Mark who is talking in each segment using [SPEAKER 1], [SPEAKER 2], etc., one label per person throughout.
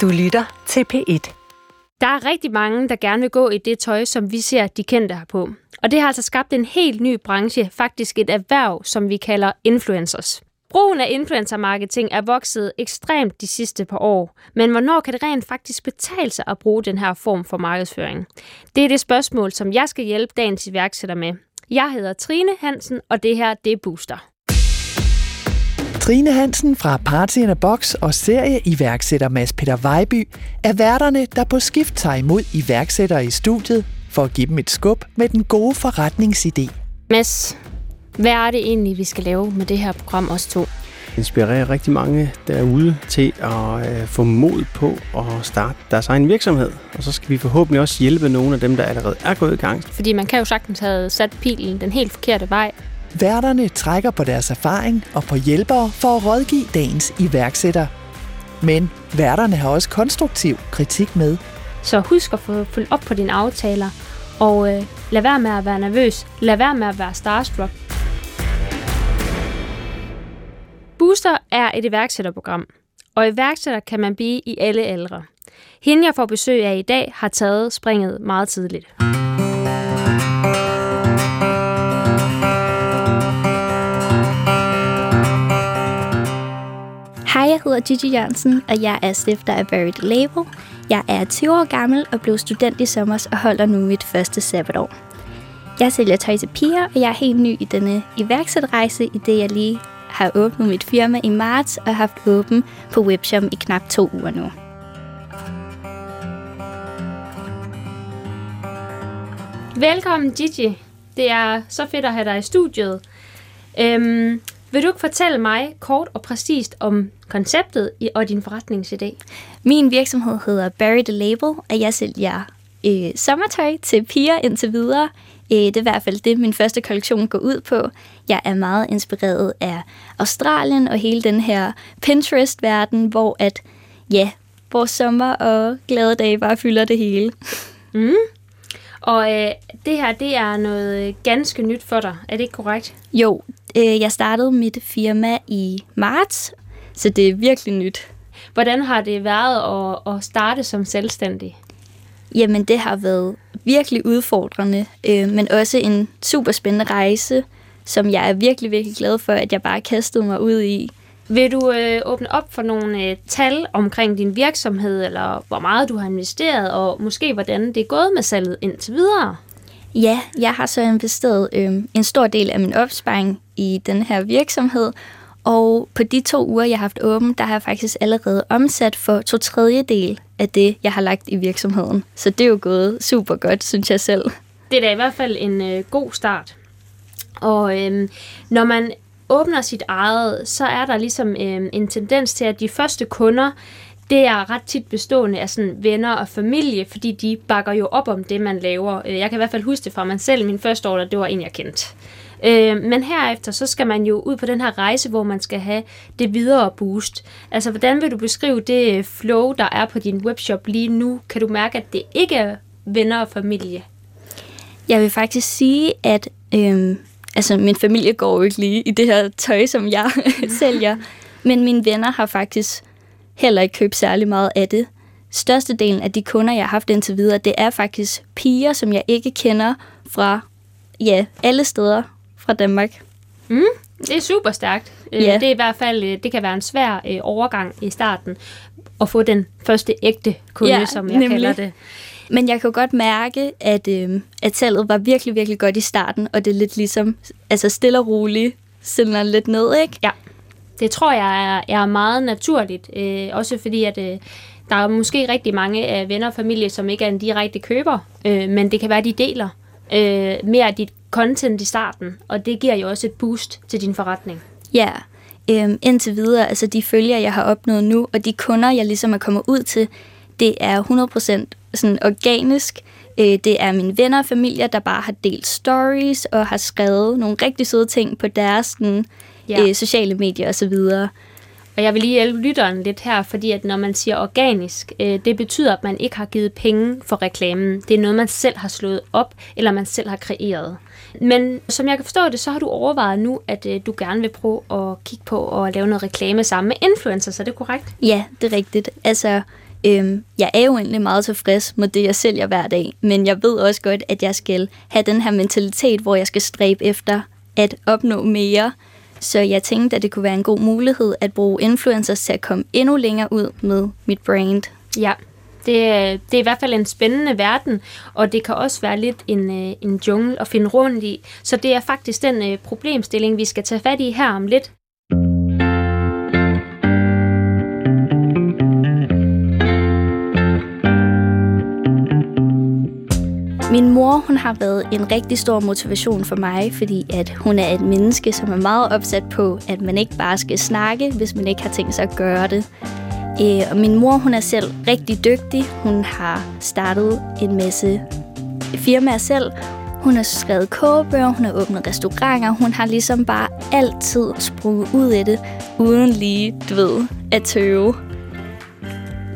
[SPEAKER 1] Du lytter til P1.
[SPEAKER 2] Der er rigtig mange, der gerne vil gå i det tøj, som vi ser de kendte her på. Og det har altså skabt en helt ny branche, faktisk et erhverv, som vi kalder influencers. Brugen af influencer-marketing er vokset ekstremt de sidste par år, men hvornår kan det rent faktisk betale sig at bruge den her form for markedsføring? Det er det spørgsmål, som jeg skal hjælpe dagens iværksætter med. Jeg hedder Trine Hansen, og det her det er Booster.
[SPEAKER 3] Trine Hansen fra Party in a Box og serieiværksætter Mads Peter Vejby er værterne, der på skift tager imod iværksættere i studiet for at give dem et skub med den gode forretningsidé.
[SPEAKER 2] Mads, hvad er det egentlig, vi skal lave med det her program os to?
[SPEAKER 4] inspirere rigtig mange derude til at øh, få mod på at starte deres egen virksomhed. Og så skal vi forhåbentlig også hjælpe nogle af dem, der allerede er gået i gang.
[SPEAKER 2] Fordi man kan jo sagtens have sat pilen den helt forkerte vej.
[SPEAKER 3] Værterne trækker på deres erfaring og på hjælpere for at rådgive dagens iværksætter. Men værterne har også konstruktiv kritik med.
[SPEAKER 2] Så husk at få fulgt op på dine aftaler, og øh, lad være med at være nervøs. Lad være med at være starstruck. Booster er et iværksætterprogram, og iværksætter kan man blive i alle aldre. Hende, jeg får besøg af i dag, har taget springet meget tidligt.
[SPEAKER 5] Hedder Gigi Jørgensen, og jeg er stifter af Buried Label. Jeg er 20 år gammel og blev student i sommer og holder nu mit første sabbatår. Jeg sælger tøj til piger, og jeg er helt ny i denne iværksætterejse, i det jeg lige har åbnet mit firma i marts og haft åben på webshop i knap to uger nu.
[SPEAKER 2] Velkommen, Gigi. Det er så fedt at have dig i studiet. Øhm, vil du ikke fortælle mig kort og præcist om konceptet og din forretningsidé?
[SPEAKER 5] Min virksomhed hedder Barry the Label, og jeg sælger øh, sommertøj til piger indtil videre. Øh, det er i hvert fald det, min første kollektion går ud på. Jeg er meget inspireret af Australien og hele den her Pinterest-verden, hvor at, ja, hvor sommer og glade dage bare fylder det hele.
[SPEAKER 2] Mm. Og øh, det her, det er noget ganske nyt for dig. Er det ikke korrekt?
[SPEAKER 5] Jo, øh, jeg startede mit firma i marts, så det er virkelig nyt.
[SPEAKER 2] Hvordan har det været at, at starte som selvstændig?
[SPEAKER 5] Jamen, det har været virkelig udfordrende, øh, men også en super spændende rejse, som jeg er virkelig, virkelig glad for, at jeg bare kastede mig ud i.
[SPEAKER 2] Vil du øh, åbne op for nogle øh, tal omkring din virksomhed, eller hvor meget du har investeret, og måske hvordan det er gået med salget indtil videre?
[SPEAKER 5] Ja, jeg har så investeret øh, en stor del af min opsparing i den her virksomhed, og på de to uger, jeg har haft åben, der har jeg faktisk allerede omsat for to tredjedel af det, jeg har lagt i virksomheden. Så det er jo gået super godt, synes jeg selv.
[SPEAKER 2] Det er da i hvert fald en øh, god start. Og øh, når man åbner sit eget, så er der ligesom øh, en tendens til, at de første kunder, det er ret tit bestående af sådan venner og familie, fordi de bakker jo op om det, man laver. Øh, jeg kan i hvert fald huske det fra mig selv. Min første år, det var en, jeg kendte. Øh, men herefter, så skal man jo ud på den her rejse, hvor man skal have det videre boost. Altså, hvordan vil du beskrive det øh, flow, der er på din webshop lige nu? Kan du mærke, at det ikke er venner og familie?
[SPEAKER 5] Jeg vil faktisk sige, at øh, altså, min familie går jo ikke lige i det her tøj, som jeg sælger. Men mine venner har faktisk heller ikke købt særlig meget af det. Størstedelen af de kunder, jeg har haft indtil videre, det er faktisk piger, som jeg ikke kender fra ja, alle steder fra Danmark.
[SPEAKER 2] Mm, det er super stærkt. Øh, ja. Det er i hvert fald, øh, det kan være en svær øh, overgang i starten at få den første ægte kunde, ja, som jeg nemlig. kalder det.
[SPEAKER 5] Men jeg kan godt mærke, at, øh, at tallet var virkelig, virkelig godt i starten, og det er lidt ligesom, altså stille og roligt, sender lidt ned, ikke?
[SPEAKER 2] Ja, det tror jeg er, er meget naturligt. Øh, også fordi, at øh, der er måske rigtig mange af venner og familie, som ikke er en direkte køber, øh, men det kan være, at de deler øh, mere af dit content i starten, og det giver jo også et boost til din forretning.
[SPEAKER 5] Ja, øhm, indtil videre, altså de følger, jeg har opnået nu, og de kunder, jeg ligesom er kommet ud til, det er 100% sådan organisk. Øh, det er mine venner og familier, der bare har delt stories og har skrevet nogle rigtig søde ting på deres sådan, ja. øh, sociale medier osv.
[SPEAKER 2] Og jeg vil lige hjælpe lytteren lidt her, fordi at når man siger organisk, øh, det betyder, at man ikke har givet penge for reklamen. Det er noget, man selv har slået op, eller man selv har kreeret. Men som jeg kan forstå det, så har du overvejet nu, at øh, du gerne vil prøve at kigge på at lave noget reklame sammen med influencers. Er det korrekt?
[SPEAKER 5] Ja, det er rigtigt. Altså, Øhm, jeg er jo egentlig meget tilfreds med det, jeg sælger hver dag, men jeg ved også godt, at jeg skal have den her mentalitet, hvor jeg skal stræbe efter at opnå mere. Så jeg tænkte, at det kunne være en god mulighed at bruge influencers til at komme endnu længere ud med mit brand.
[SPEAKER 2] Ja, det, det er i hvert fald en spændende verden, og det kan også være lidt en, øh, en jungle at finde rundt i. Så det er faktisk den øh, problemstilling, vi skal tage fat i her om lidt.
[SPEAKER 5] Min mor hun har været en rigtig stor motivation for mig, fordi at hun er et menneske, som er meget opsat på, at man ikke bare skal snakke, hvis man ikke har tænkt sig at gøre det. Øh, og min mor hun er selv rigtig dygtig. Hun har startet en masse firmaer selv. Hun har skrevet kogebøger, hun har åbnet restauranter. Hun har ligesom bare altid sprunget ud af det, uden lige, du ved, at tøve.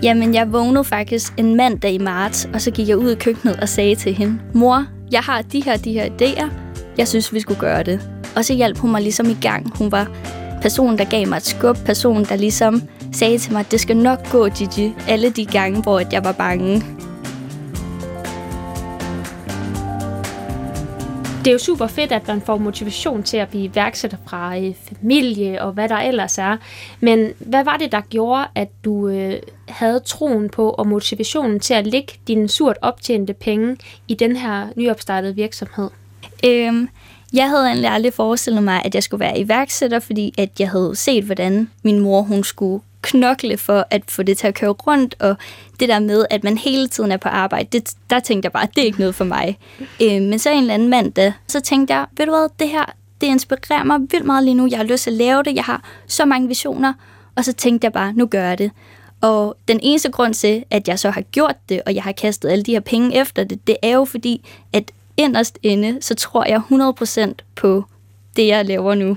[SPEAKER 5] Jamen, jeg vågnede faktisk en mandag i marts, og så gik jeg ud i køkkenet og sagde til hende, Mor, jeg har de her, de her idéer. Jeg synes, vi skulle gøre det. Og så hjalp hun mig ligesom i gang. Hun var personen, der gav mig et skub. Personen, der ligesom sagde til mig, at det skal nok gå, Gigi. Alle de gange, hvor jeg var bange.
[SPEAKER 2] det er jo super fedt, at man får motivation til at blive iværksætter fra øh, familie og hvad der ellers er. Men hvad var det, der gjorde, at du øh, havde troen på og motivationen til at lægge dine surt optjente penge i den her nyopstartede virksomhed?
[SPEAKER 5] Øhm, jeg havde egentlig aldrig forestillet mig, at jeg skulle være iværksætter, fordi at jeg havde set, hvordan min mor hun skulle knokle for at få det til at køre rundt, og det der med, at man hele tiden er på arbejde, det, der tænkte jeg bare, at det er ikke noget for mig. Øh, men så en eller anden mandag, så tænkte jeg, ved du hvad, det her, det inspirerer mig vildt meget lige nu. Jeg har lyst til at lave det, jeg har så mange visioner, og så tænkte jeg bare, nu gør jeg det. Og den eneste grund til, at jeg så har gjort det, og jeg har kastet alle de her penge efter det, det er jo fordi, at inderst inde, så tror jeg 100% på det, jeg laver nu.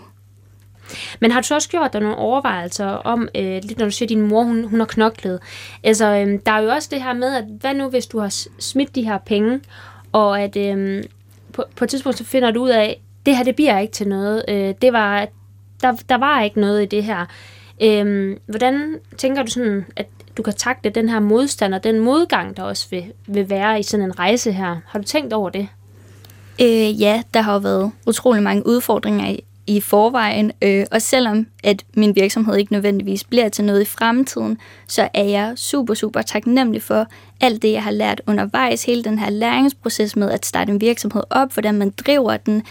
[SPEAKER 2] Men har du så også gjort dig nogle overvejelser om, øh, lidt når du siger, at din mor hun, hun har knoklet? Altså, øh, der er jo også det her med, at hvad nu, hvis du har smidt de her penge, og at øh, på, på et tidspunkt så finder du ud af, det her det bliver ikke til noget. Øh, det var, der, der var ikke noget i det her. Øh, hvordan tænker du sådan, at du kan takle den her modstand og den modgang, der også vil, vil være i sådan en rejse her? Har du tænkt over det?
[SPEAKER 5] Øh, ja, der har jo været utrolig mange udfordringer i, i forvejen, øh, og selvom at min virksomhed ikke nødvendigvis bliver til noget i fremtiden, så er jeg super, super taknemmelig for alt det, jeg har lært undervejs, hele den her læringsproces med at starte en virksomhed op, hvordan man driver den,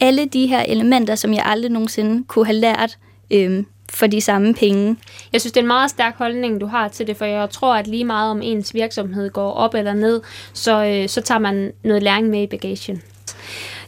[SPEAKER 5] alle de her elementer, som jeg aldrig nogensinde kunne have lært øh, for de samme penge.
[SPEAKER 2] Jeg synes, det er en meget stærk holdning, du har til det, for jeg tror, at lige meget om ens virksomhed går op eller ned, så, øh, så tager man noget læring med i bagagen.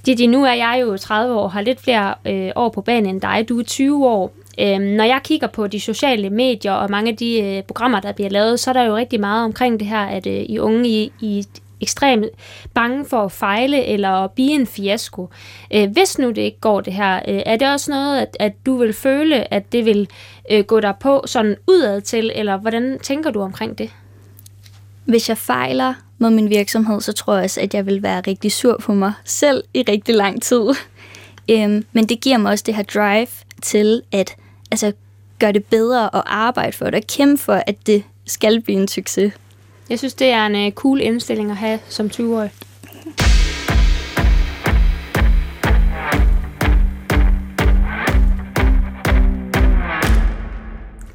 [SPEAKER 2] Didi, nu er jeg jo 30 år, har lidt flere øh, år på banen end dig. Du er 20 år. Øhm, når jeg kigger på de sociale medier og mange af de øh, programmer, der bliver lavet, så er der jo rigtig meget omkring det her, at øh, I unge i, i ekstremt bange for at fejle eller at blive en fiasko. Øh, hvis nu det ikke går det her, øh, er det også noget, at, at du vil føle, at det vil øh, gå dig på sådan udad til, eller hvordan tænker du omkring det?
[SPEAKER 5] Hvis jeg fejler, med min virksomhed, så tror jeg også, at jeg vil være rigtig sur på mig selv i rigtig lang tid. Øhm, men det giver mig også det her drive til at altså, gøre det bedre og arbejde for det og kæmpe for, at det skal blive en succes.
[SPEAKER 2] Jeg synes, det er en uh, cool indstilling at have som 20-årig.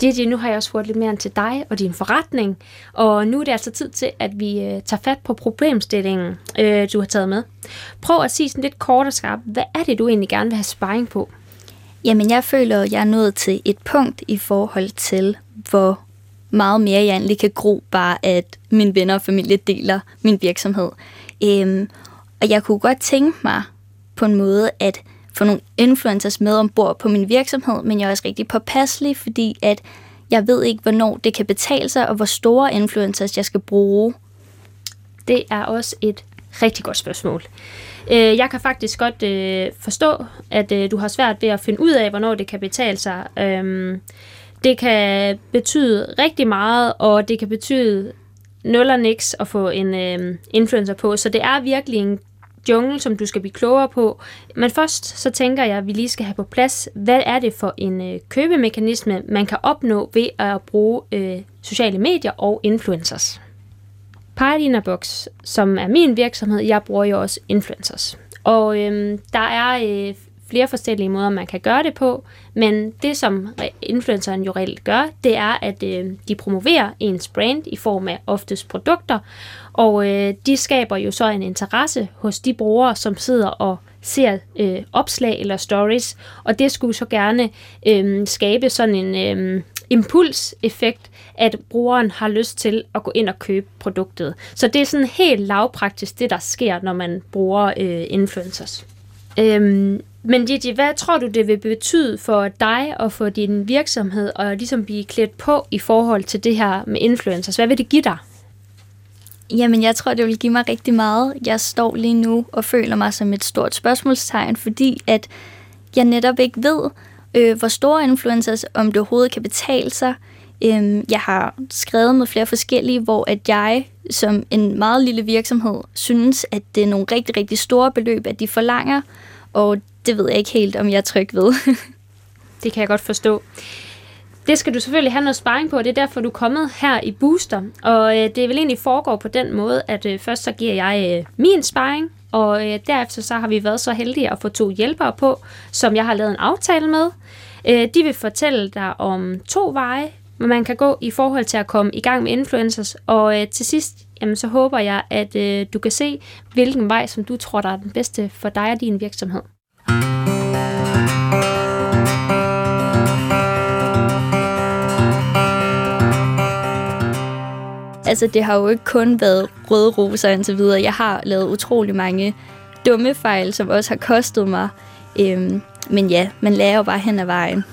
[SPEAKER 2] Gigi, nu har jeg også spurgt lidt mere ind til dig og din forretning, og nu er det altså tid til, at vi øh, tager fat på problemstillingen, øh, du har taget med. Prøv at sige sådan lidt kort og skarpt, hvad er det, du egentlig gerne vil have sparring på?
[SPEAKER 5] Jamen, jeg føler, at jeg er nået til et punkt i forhold til, hvor meget mere jeg egentlig kan gro, bare at mine venner og familie deler min virksomhed. Øhm, og jeg kunne godt tænke mig på en måde, at få nogle influencers med ombord på min virksomhed, men jeg er også rigtig påpasselig, fordi at jeg ved ikke, hvornår det kan betale sig, og hvor store influencers jeg skal bruge.
[SPEAKER 2] Det er også et rigtig godt spørgsmål. Øh, jeg kan faktisk godt øh, forstå, at øh, du har svært ved at finde ud af, hvornår det kan betale sig. Øhm, det kan betyde rigtig meget, og det kan betyde nul og niks at få en øh, influencer på, så det er virkelig en jungle, som du skal blive klogere på. Men først så tænker jeg, at vi lige skal have på plads, hvad er det for en øh, købemekanisme, man kan opnå ved at bruge øh, sociale medier og influencers. Box, som er min virksomhed, jeg bruger jo også influencers. Og øh, der er øh, flere forskellige måder, man kan gøre det på, men det, som influenceren jo reelt gør, det er, at øh, de promoverer ens brand i form af oftest produkter, og øh, de skaber jo så en interesse hos de brugere, som sidder og ser øh, opslag eller stories, og det skulle så gerne øh, skabe sådan en øh, impulseffekt, at brugeren har lyst til at gå ind og købe produktet. Så det er sådan helt lavpraktisk, det der sker, når man bruger øh, influencers. Øhm, men Gigi, hvad tror du, det vil betyde for dig og for din virksomhed at ligesom blive klædt på i forhold til det her med influencers? Hvad vil det give dig?
[SPEAKER 5] Jamen, jeg tror, det vil give mig rigtig meget. Jeg står lige nu og føler mig som et stort spørgsmålstegn, fordi at jeg netop ikke ved, øh, hvor store influencers, om det overhovedet kan betale sig. Øhm, jeg har skrevet med flere forskellige, hvor at jeg som en meget lille virksomhed synes, at det er nogle rigtig, rigtig store beløb, at de forlanger, og det ved jeg ikke helt, om jeg er tryg ved.
[SPEAKER 2] det kan jeg godt forstå. Det skal du selvfølgelig have noget sparring på, og det er derfor, du er kommet her i Booster. Og øh, det vil egentlig foregå på den måde, at øh, først så giver jeg øh, min sparring, og øh, derefter så har vi været så heldige at få to hjælpere på, som jeg har lavet en aftale med. Øh, de vil fortælle dig om to veje, hvor man kan gå i forhold til at komme i gang med influencers. Og øh, til sidst, jamen, så håber jeg, at øh, du kan se, hvilken vej, som du tror, der er den bedste for dig og din virksomhed.
[SPEAKER 5] Altså, det har jo ikke kun været røde roser indtil videre. Jeg har lavet utrolig mange dumme fejl, som også har kostet mig. Øhm, men ja, man lærer jo bare hen ad vejen.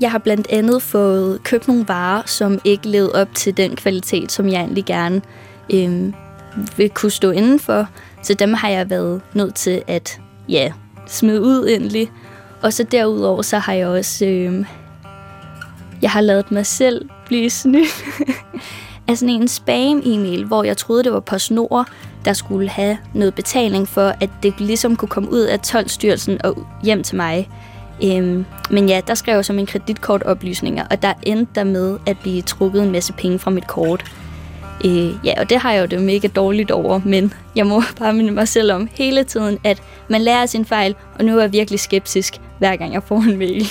[SPEAKER 5] Jeg har blandt andet fået købt nogle varer, som ikke levede op til den kvalitet, som jeg egentlig gerne øhm, vil kunne stå indenfor. Så dem har jeg været nødt til at ja, smide ud endelig. Og så derudover, så har jeg også... Øhm, jeg har lavet mig selv blive snydt af sådan en spam-e-mail, hvor jeg troede, det var PostNord, der skulle have noget betaling for, at det ligesom kunne komme ud af 12-styrelsen og hjem til mig. Øhm, men ja, der skrev jeg så mine kreditkortoplysninger, og der endte der med at blive trukket en masse penge fra mit kort. Øh, ja, og det har jeg jo det mega dårligt over, men jeg må bare minde mig selv om hele tiden, at man lærer sin fejl, og nu er jeg virkelig skeptisk, hver gang jeg får en mail.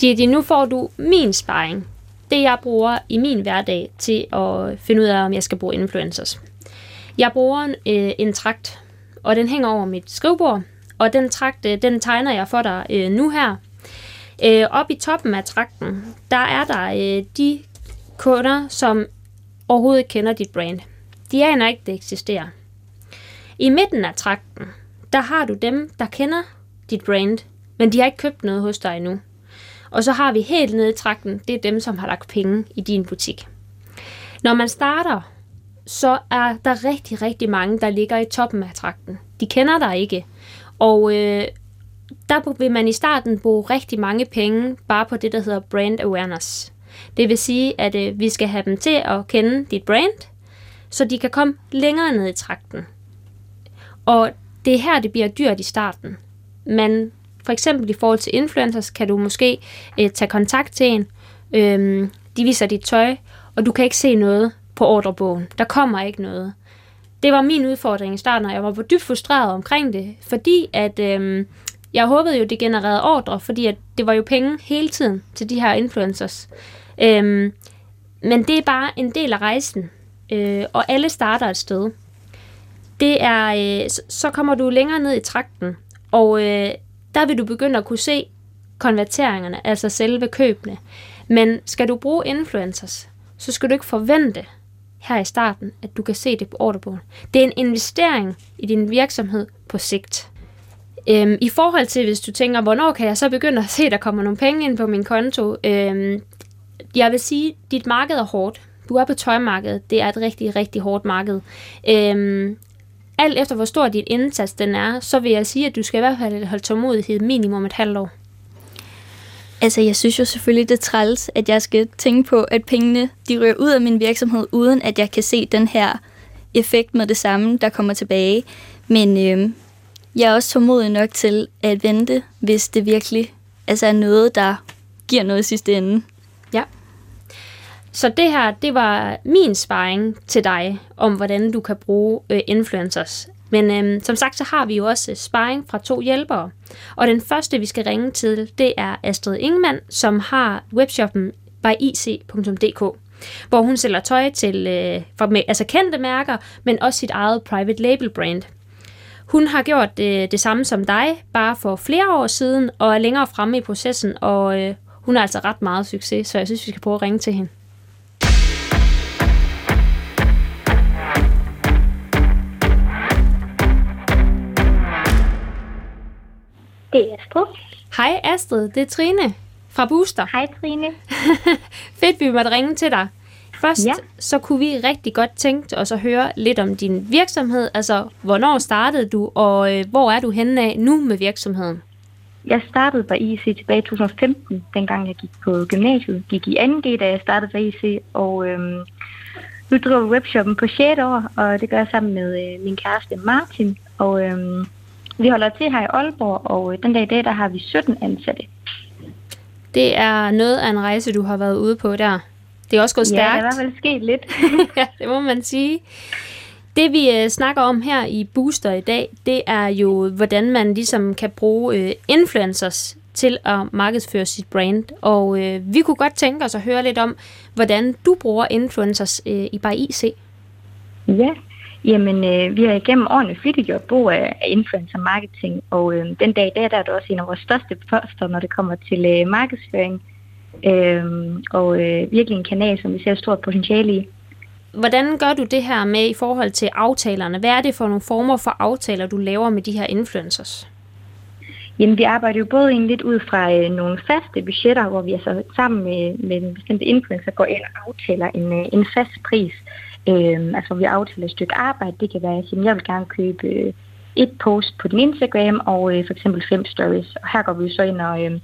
[SPEAKER 2] Didi, nu får du min sparring det, jeg bruger i min hverdag til at finde ud af, om jeg skal bruge influencers. Jeg bruger en, øh, en trakt, og den hænger over mit skrivebord, og den trakt, øh, den tegner jeg for dig øh, nu her. Øh, op i toppen af trakten, der er der øh, de kunder, som overhovedet kender dit brand. De aner ikke, det eksisterer. I midten af trakten, der har du dem, der kender dit brand, men de har ikke købt noget hos dig endnu. Og så har vi helt nede i trakten, det er dem, som har lagt penge i din butik. Når man starter, så er der rigtig, rigtig mange, der ligger i toppen af trakten. De kender dig ikke. Og øh, der vil man i starten bruge rigtig mange penge bare på det, der hedder brand awareness. Det vil sige, at øh, vi skal have dem til at kende dit brand, så de kan komme længere ned i trakten. Og det er her, det bliver dyrt i starten. Man for eksempel i forhold til influencers, kan du måske øh, tage kontakt til en. Øhm, de viser dit tøj, og du kan ikke se noget på ordrebogen. Der kommer ikke noget. Det var min udfordring i starten, og jeg var dybt frustreret omkring det, fordi at øhm, jeg håbede jo, det genererede ordre, fordi at det var jo penge hele tiden til de her influencers. Øhm, men det er bare en del af rejsen, øh, og alle starter et sted. Det er, øh, så kommer du længere ned i trakten, og øh, der vil du begynde at kunne se konverteringerne, altså selve købene. Men skal du bruge influencers, så skal du ikke forvente her i starten, at du kan se det på ordrebogen. Det er en investering i din virksomhed på sigt. Øhm, I forhold til, hvis du tænker, hvornår kan jeg så begynde at se, at der kommer nogle penge ind på min konto, øhm, jeg vil sige, at dit marked er hårdt. Du er på tøjmarkedet. Det er et rigtig, rigtig hårdt marked. Øhm, alt efter hvor stor dit indsats den er, så vil jeg sige, at du skal i hvert fald holde tålmodighed minimum et halvt år.
[SPEAKER 5] Altså, jeg synes jo selvfølgelig, det er træls, at jeg skal tænke på, at pengene de rører ud af min virksomhed, uden at jeg kan se den her effekt med det samme, der kommer tilbage. Men øh, jeg er også tålmodig nok til at vente, hvis det virkelig altså er noget, der giver noget i sidste ende.
[SPEAKER 2] Så det her, det var min sparring til dig, om hvordan du kan bruge øh, influencers. Men øhm, som sagt, så har vi jo også øh, sparring fra to hjælpere. Og den første, vi skal ringe til, det er Astrid Ingemann, som har webshoppen byic.dk hvor hun sælger tøj til øh, for, med, altså kendte mærker, men også sit eget private label brand. Hun har gjort øh, det samme som dig, bare for flere år siden, og er længere fremme i processen, og øh, hun har altså ret meget succes, så jeg synes, vi skal prøve at ringe til hende.
[SPEAKER 1] Det er Astrid.
[SPEAKER 2] Hej Astrid, det er Trine fra Booster.
[SPEAKER 1] Hej Trine.
[SPEAKER 2] Fedt, vi måtte ringe til dig. Først ja. så kunne vi rigtig godt tænke os at høre lidt om din virksomhed. Altså, hvornår startede du, og øh, hvor er du henne af nu med virksomheden?
[SPEAKER 1] Jeg startede på IC tilbage i 2015, dengang jeg gik på gymnasiet. Gik i 2G, da jeg startede på IC, og øhm, nu driver vi webshoppen på 6. år, og det gør jeg sammen med øh, min kæreste Martin. Og øhm, vi holder til her i Aalborg, og øh, den dag i dag, der har vi 17 ansatte.
[SPEAKER 2] Det er noget af en rejse, du har været ude på der. Det er også gået stærkt.
[SPEAKER 1] Ja, det er i hvert fald sket lidt.
[SPEAKER 2] ja, det må man sige. Det vi øh, snakker om her i Booster i dag, det er jo, hvordan man ligesom kan bruge øh, influencers til at markedsføre sit brand. Og øh, vi kunne godt tænke os at høre lidt om, hvordan du bruger influencers øh, i bare IC.
[SPEAKER 1] Ja, jamen øh, vi har igennem årene flittigt gjort brug af, af influencer marketing, og øh, den dag i dag der er det også en af vores største poster, når det kommer til øh, markedsføring. Øh, og øh, virkelig en kanal, som vi ser stort potentiale i.
[SPEAKER 2] Hvordan gør du det her med i forhold til aftalerne? Hvad er det for nogle former for aftaler, du laver med de her influencers?
[SPEAKER 1] Jamen, vi arbejder jo både ind lidt ud fra øh, nogle faste budgetter, hvor vi altså sammen med, med en bestemt influencer går ind og aftaler en, øh, en fast pris. Øh, Øhm, altså, vi aftaler et stykke arbejde. Det kan være, at jeg vil gerne købe øh, et post på din Instagram og øh, for eksempel fem stories. Og her går vi så ind og, øh,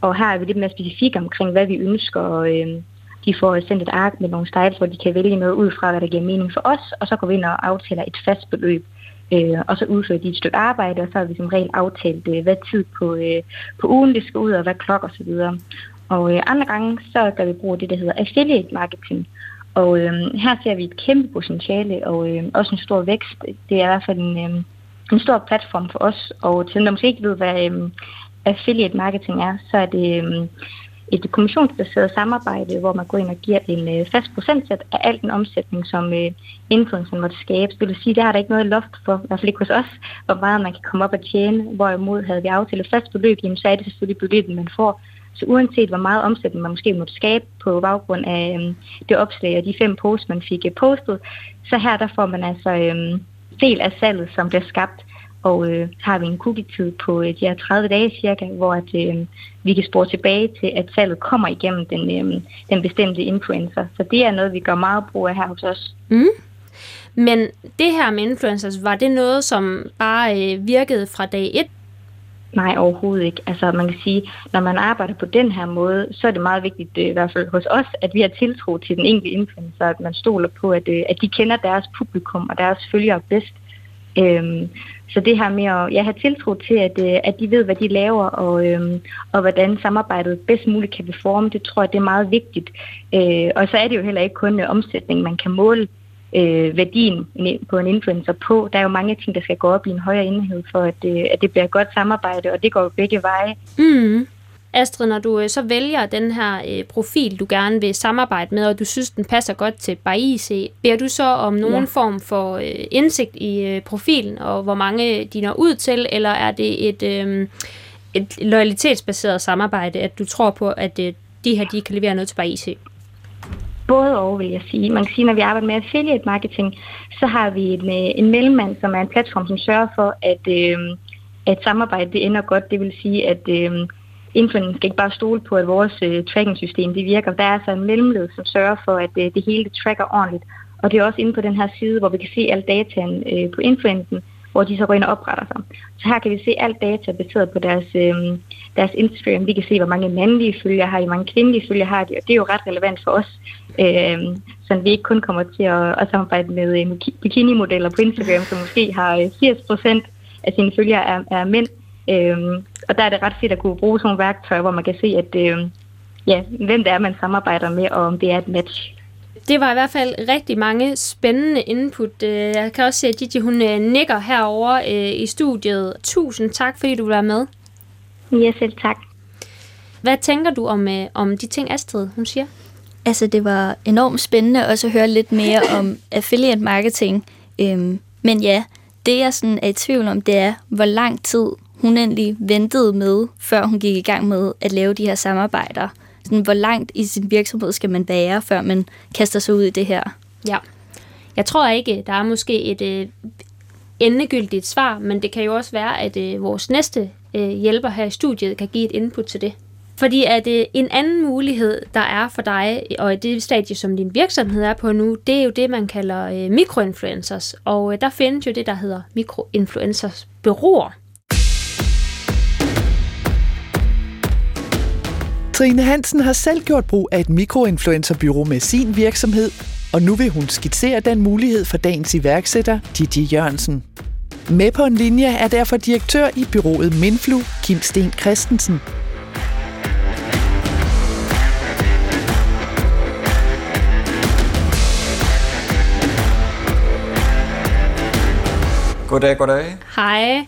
[SPEAKER 1] og her er vi lidt mere specifikke omkring, hvad vi ønsker. Og, øh, de får sendt et ark med nogle styles, hvor de kan vælge noget ud fra, hvad der giver mening for os, og så går vi ind og aftaler et fast beløb. Øh, og så udfører de et stykke arbejde, og så har vi som regel aftalt, øh, hvad tid på, øh, på ugen det skal ud, og hvad klokker osv. Og, og øh, andre gange, så gør vi brug af det, der hedder affiliate marketing. Og øh, her ser vi et kæmpe potentiale, og øh, også en stor vækst. Det er i hvert fald en, øh, en stor platform for os, og til dem, der måske ikke ved, hvad øh, affiliate marketing er, så er det... Øh, et kommissionsbaseret samarbejde, hvor man går ind og giver en øh, fast procentsats af al den omsætning, som øh, influenceren måtte skabe. Det vil sige, der er der ikke noget loft for, i hvert fald ikke hos os, hvor meget man kan komme op og tjene. Hvorimod havde vi aftalt fast beløb, jamen, så er det selvfølgelig beløbet, man får. Så uanset hvor meget omsætning man måske måtte skabe på baggrund af øhm, det opslag og de fem posts, man fik øh, postet, så her der får man altså øh, del af salget, som bliver skabt og øh, har vi en cookie-tid på øh, de her 30 dage cirka, hvor at, øh, vi kan spore tilbage til, at salget kommer igennem den, øh, den bestemte influencer. Så det er noget, vi gør meget brug af her hos os.
[SPEAKER 2] Mm. Men det her med influencers, var det noget, som bare øh, virkede fra dag 1?
[SPEAKER 1] Nej, overhovedet ikke. Altså man kan sige, når man arbejder på den her måde, så er det meget vigtigt, øh, i hvert fald hos os, at vi har tiltro til den enkelte influencer, at man stoler på, at, øh, at de kender deres publikum og deres følgere bedst. Øhm, så det her med at ja, have tiltro til, at, øh, at de ved, hvad de laver, og, øhm, og hvordan samarbejdet bedst muligt kan beforme, det tror jeg, det er meget vigtigt. Øh, og så er det jo heller ikke kun omsætning, man kan måle øh, værdien på en influencer på. Der er jo mange ting, der skal gå op i en højere enhed, for at, øh, at det bliver et godt samarbejde, og det går jo begge veje.
[SPEAKER 2] Mm. Astrid, når du øh, så vælger den her øh, profil, du gerne vil samarbejde med, og du synes, den passer godt til BAIC, beder du så om nogen ja. form for øh, indsigt i øh, profilen, og hvor mange de når ud til, eller er det et, øh, et loyalitetsbaseret samarbejde, at du tror på, at øh, de her de kan levere noget til BAIC?
[SPEAKER 1] Både og, vil jeg sige. Man kan sige, når vi arbejder med affiliate marketing, så har vi en, øh, en mellemmand, som er en platform, som sørger for, at, øh, at samarbejdet det ender godt. Det vil sige, at øh, influenceren skal ikke bare stole på, at vores øh, tracking-system det virker. Der er altså en mellemled, som sørger for, at øh, det hele det tracker ordentligt. Og det er også inde på den her side, hvor vi kan se alle dataen øh, på influenceren, hvor de så går ind og opretter sig. Så her kan vi se alt data baseret på deres, øh, deres Instagram. Vi kan se, hvor mange mandlige følger har de, hvor mange kvindelige følger har de, og det er jo ret relevant for os, øh, så vi ikke kun kommer til at, at samarbejde med øh, bikini-modeller på Instagram, som måske har 80 øh, procent af sine følgere er, er mænd. Øh, og der er det ret fedt at kunne bruge sådan nogle værktøjer, hvor man kan se, at øh, ja, hvem det er, man samarbejder med, og om det er et match.
[SPEAKER 2] Det var i hvert fald rigtig mange spændende input. Øh, jeg kan også se, at Gigi hun øh, nikker herover øh, i studiet. Tusind tak, fordi du være med.
[SPEAKER 1] Ja, selv tak.
[SPEAKER 2] Hvad tænker du om, om de ting, Astrid hun siger?
[SPEAKER 5] Altså, det var enormt spændende også at høre lidt mere om affiliate marketing. Øhm, men ja, det jeg sådan er i tvivl om, det er, hvor lang tid hun endelig ventede med, før hun gik i gang med at lave de her samarbejder. Sådan, hvor langt i sin virksomhed skal man være, før man kaster sig ud i det her?
[SPEAKER 2] Ja. Jeg tror ikke, der er måske et øh, endegyldigt svar, men det kan jo også være, at øh, vores næste øh, hjælper her i studiet kan give et input til det. Fordi at øh, en anden mulighed, der er for dig, og i det stadie, som din virksomhed er på nu, det er jo det, man kalder øh, mikroinfluencers. Og øh, der findes jo det, der hedder mikroinfluencers bureauer.
[SPEAKER 3] Trine Hansen har selv gjort brug af et mikroinfluencerbyrå med sin virksomhed, og nu vil hun skitsere den mulighed for dagens iværksætter, Gigi Jørgensen. Med på en linje er derfor direktør i byrået Minflu, Kim Sten Christensen.
[SPEAKER 6] Goddag, goddag.
[SPEAKER 2] Hej.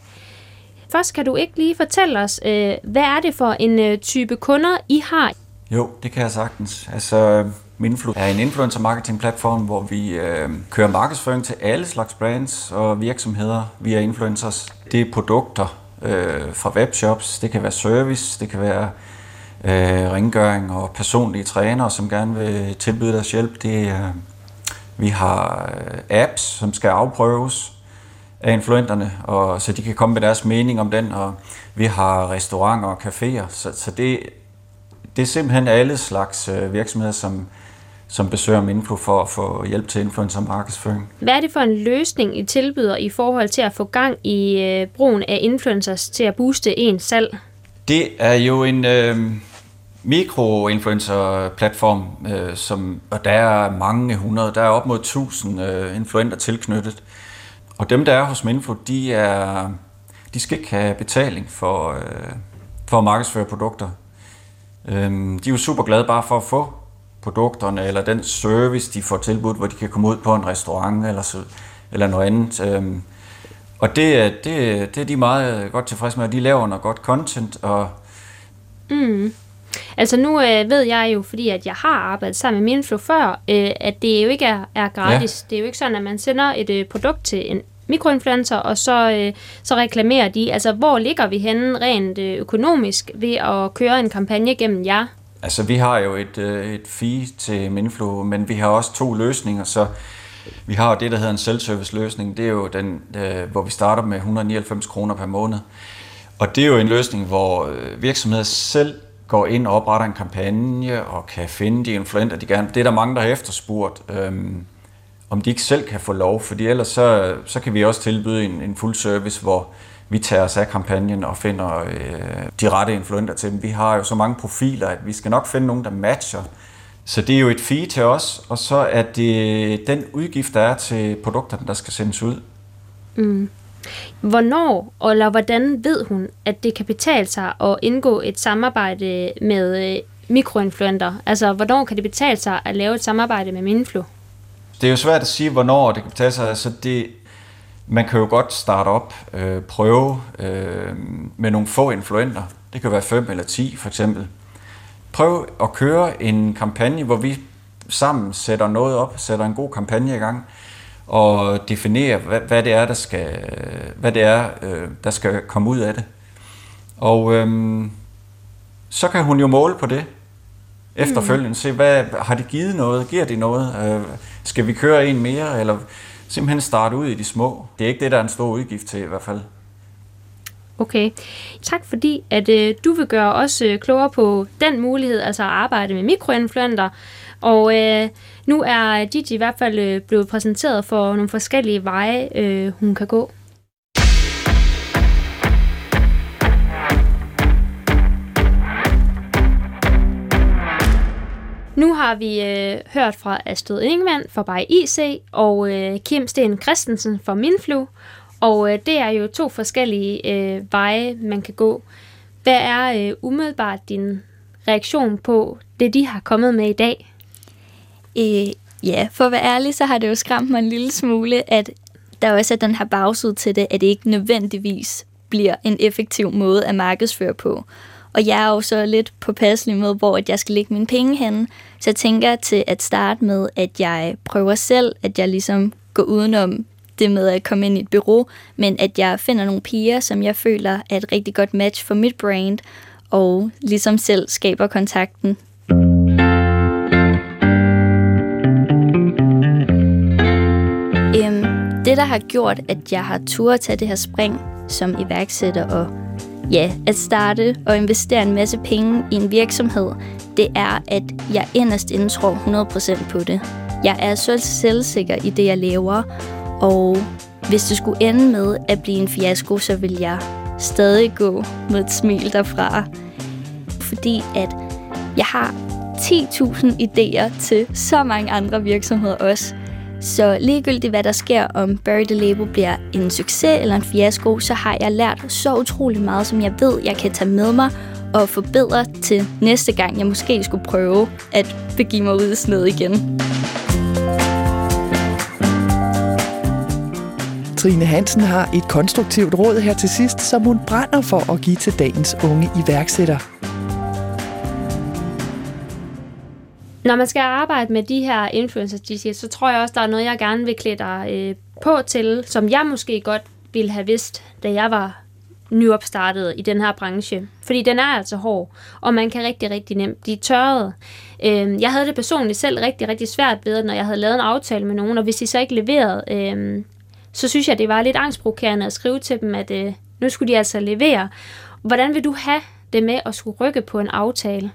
[SPEAKER 2] Først kan du ikke lige fortælle os, øh, hvad er det for en øh, type kunder, I har?
[SPEAKER 6] Jo, det kan jeg sagtens. Altså, øh, Minflu er en influencer marketing platform, hvor vi øh, kører markedsføring til alle slags brands og virksomheder via influencers. Det er produkter øh, fra webshops, det kan være service, det kan være øh, rengøring og personlige trænere, som gerne vil tilbyde deres hjælp. Det øh, vi har øh, apps, som skal afprøves af influenterne, og så de kan komme med deres mening om den, og vi har restauranter og caféer, så, så det, det er simpelthen alle slags øh, virksomheder, som, som besøger Minflu for at få hjælp til influencer markedsføring.
[SPEAKER 2] Hvad er det for en løsning, I tilbyder i forhold til at få gang i øh, brugen af influencers til at booste ens salg?
[SPEAKER 6] Det er jo en øh, mikroinfluencer-platform, øh, som, og der er mange hundrede, der er op mod 1000 øh, influenter tilknyttet. Og dem, der er hos Minfo, de, er, de skal ikke have betaling for, øh, for at markedsføre produkter. Øhm, de er jo super glade bare for at få produkterne, eller den service, de får tilbudt, hvor de kan komme ud på en restaurant eller, så, eller noget andet. Øhm, og det, det, det er de meget godt tilfredse med, og de laver noget godt content. Og
[SPEAKER 2] mm. Altså nu øh, ved jeg jo, fordi at jeg har arbejdet sammen med Minflow før, øh, at det jo ikke er, er gratis. Ja. Det er jo ikke sådan, at man sender et øh, produkt til en mikroinfluencer, og så, øh, så reklamerer de. Altså, hvor ligger vi henne rent øh, økonomisk ved at køre en kampagne gennem jer?
[SPEAKER 6] Altså, vi har jo et, øh, et fee til Minflow, men vi har også to løsninger, så vi har jo det, der hedder en self-service løsning. Det er jo den, øh, hvor vi starter med 199 kroner per måned. Og det er jo en løsning, hvor øh, virksomheder selv går ind og opretter en kampagne og kan finde de influenter, de gerne... Det er der mange, der har efterspurgt, øhm, om de ikke selv kan få lov, fordi ellers så, så kan vi også tilbyde en, en fuld service, hvor vi tager os af kampagnen og finder øh, de rette influenter til dem. Vi har jo så mange profiler, at vi skal nok finde nogen, der matcher. Så det er jo et fee til os, og så er det den udgift, der er til produkterne, der skal sendes ud.
[SPEAKER 2] Mm. Hvornår eller hvordan ved hun, at det kan betale sig at indgå et samarbejde med øh, mikroinfluenter? Altså, hvornår kan det betale sig at lave et samarbejde med Minflu?
[SPEAKER 6] Det er jo svært at sige, hvornår det kan betale sig. Altså, det, man kan jo godt starte op, øh, prøve øh, med nogle få influenter. Det kan være 5 eller 10 for eksempel. Prøv at køre en kampagne, hvor vi sammen sætter noget op, sætter en god kampagne i gang, og definere, hvad, hvad det er, der skal, hvad det er, øh, der skal komme ud af det. Og øhm, så kan hun jo måle på det efterfølgende, se, hvad har det givet noget, giver det noget, øh, skal vi køre en mere, eller simpelthen starte ud i de små. Det er ikke det, der er en stor udgift til i hvert fald.
[SPEAKER 2] Okay. Tak fordi, at øh, du vil gøre os øh, klogere på den mulighed, altså at arbejde med mikroinfluenter. Og øh, nu er Gigi i hvert fald øh, blevet præsenteret for nogle forskellige veje, øh, hun kan gå. Nu har vi øh, hørt fra Astrid Ingemann fra Bay IC og øh, Kim Sten Christensen fra Minflu. Og øh, det er jo to forskellige øh, veje, man kan gå. Hvad er øh, umiddelbart din reaktion på det, de har kommet med i dag?
[SPEAKER 5] Øh, ja, for at være ærlig, så har det jo skræmt mig en lille smule, at der også er den her bagside til det, at det ikke nødvendigvis bliver en effektiv måde at markedsføre på. Og jeg er jo så lidt påpasselig med, hvor jeg skal lægge mine penge hen. Så jeg tænker til at starte med, at jeg prøver selv, at jeg ligesom går udenom det med at komme ind i et bureau, men at jeg finder nogle piger, som jeg føler er et rigtig godt match for mit brand, og ligesom selv skaber kontakten. Der har gjort, at jeg har tur at tage det her spring som iværksætter og ja, at starte og investere en masse penge i en virksomhed, det er, at jeg inderst inden tror 100% på det. Jeg er så selvsikker i det, jeg laver, og hvis det skulle ende med at blive en fiasko, så vil jeg stadig gå med et smil derfra. Fordi at jeg har 10.000 idéer til så mange andre virksomheder også. Så ligegyldigt hvad der sker, om Bury the Label bliver en succes eller en fiasko, så har jeg lært så utrolig meget, som jeg ved, jeg kan tage med mig og forbedre til næste gang, jeg måske skulle prøve at begive mig ud i sned igen.
[SPEAKER 3] Trine Hansen har et konstruktivt råd her til sidst, som hun brænder for at give til dagens unge iværksætter.
[SPEAKER 2] Når man skal arbejde med de her influencers, de siger, så tror jeg også, der er noget, jeg gerne vil klæde dig øh, på til, som jeg måske godt ville have vidst, da jeg var nyopstartet i den her branche. Fordi den er altså hård, og man kan rigtig, rigtig nemt blive tørret. Øh, jeg havde det personligt selv rigtig, rigtig svært ved, når jeg havde lavet en aftale med nogen, og hvis de så ikke leverede, øh, så synes jeg, det var lidt angstprovokerende at skrive til dem, at øh, nu skulle de altså levere. Hvordan vil du have det med at skulle rykke på en aftale?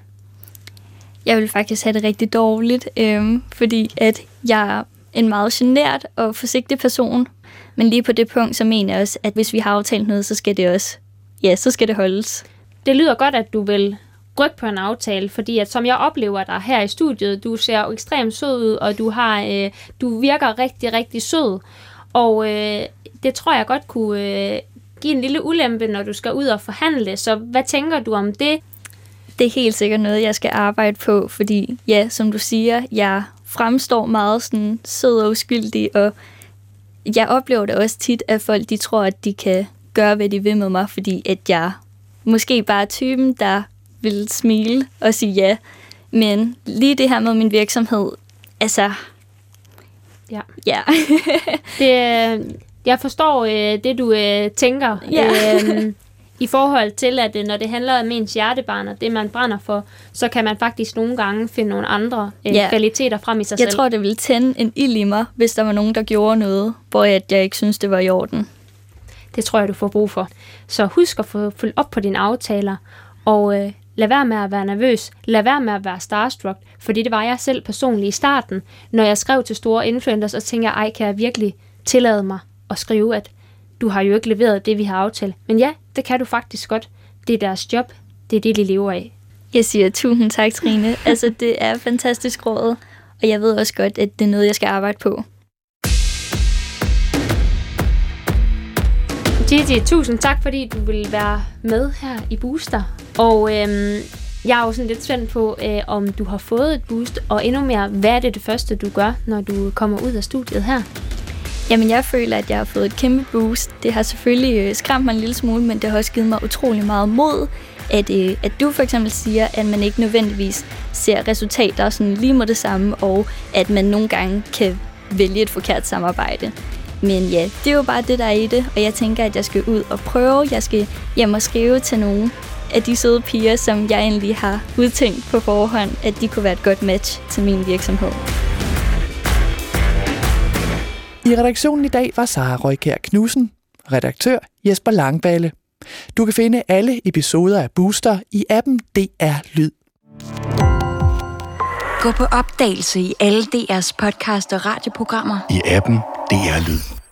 [SPEAKER 5] Jeg vil faktisk have det rigtig dårligt, øh, fordi at jeg er en meget genert og forsigtig person. Men lige på det punkt, så mener jeg også, at hvis vi har aftalt noget, så skal det også, ja, så skal det holdes.
[SPEAKER 2] Det lyder godt, at du vil rykke på en aftale, fordi at som jeg oplever dig her i studiet, du ser jo ekstremt sød ud, og du har, øh, du virker rigtig, rigtig sød. Og øh, det tror jeg godt kunne øh, give en lille ulempe, når du skal ud og forhandle. Så hvad tænker du om det?
[SPEAKER 5] Det er helt sikkert noget, jeg skal arbejde på, fordi ja, som du siger, jeg fremstår meget sådan sød og uskyldig, og jeg oplever det også tit, at folk de tror, at de kan gøre, hvad de vil med mig, fordi at jeg måske bare er typen, der vil smile og sige ja. Men lige det her med min virksomhed, altså...
[SPEAKER 2] Ja.
[SPEAKER 5] Ja.
[SPEAKER 2] det, jeg forstår øh, det, du øh, tænker.
[SPEAKER 5] Ja.
[SPEAKER 2] Øh, I forhold til, at øh, når det handler om ens hjertebarn og det, man brænder for, så kan man faktisk nogle gange finde nogle andre øh,
[SPEAKER 5] Ja.
[SPEAKER 2] kvaliteter frem i sig
[SPEAKER 5] Jeg
[SPEAKER 2] selv.
[SPEAKER 5] tror, det ville tænde en ild i mig, hvis der var nogen, der gjorde noget, hvor jeg, jeg ikke synes, det var i orden.
[SPEAKER 2] Det tror jeg, du får brug for. Så husk at få følge op på dine aftaler, og øh, lad være med at være nervøs. Lad være med at være starstruck, fordi det var jeg selv personligt i starten. Når jeg skrev til store influencers, så tænkte jeg, ej, kan jeg virkelig tillade mig at skrive, at du har jo ikke leveret det, vi har aftalt. Men ja, det kan du faktisk godt. Det er deres job. Det er det, de lever af.
[SPEAKER 5] Jeg siger tusind tak, Trine. altså, det er fantastisk råd, og jeg ved også godt, at det er noget, jeg skal arbejde på.
[SPEAKER 2] Gigi, tusind tak, fordi du vil være med her i Booster. Og øhm, jeg er jo sådan lidt spændt på, øh, om du har fået et boost, og endnu mere, hvad er det det første, du gør, når du kommer ud af studiet her?
[SPEAKER 5] Jamen, jeg føler, at jeg har fået et kæmpe boost. Det har selvfølgelig øh, skræmt mig en lille smule, men det har også givet mig utrolig meget mod, at, øh, at du for eksempel siger, at man ikke nødvendigvis ser resultater sådan lige med det samme, og at man nogle gange kan vælge et forkert samarbejde. Men ja, det er jo bare det, der er i det, og jeg tænker, at jeg skal ud og prøve. Jeg skal hjem og skrive til nogle af de søde piger, som jeg egentlig har udtænkt på forhånd, at de kunne være et godt match til min virksomhed.
[SPEAKER 3] I redaktionen i dag var Sara Røykær Knudsen, redaktør Jesper Langballe. Du kan finde alle episoder af Booster i appen DR Lyd.
[SPEAKER 7] Gå på opdagelse i alle DR's podcast og radioprogrammer.
[SPEAKER 8] i appen DR Lyd.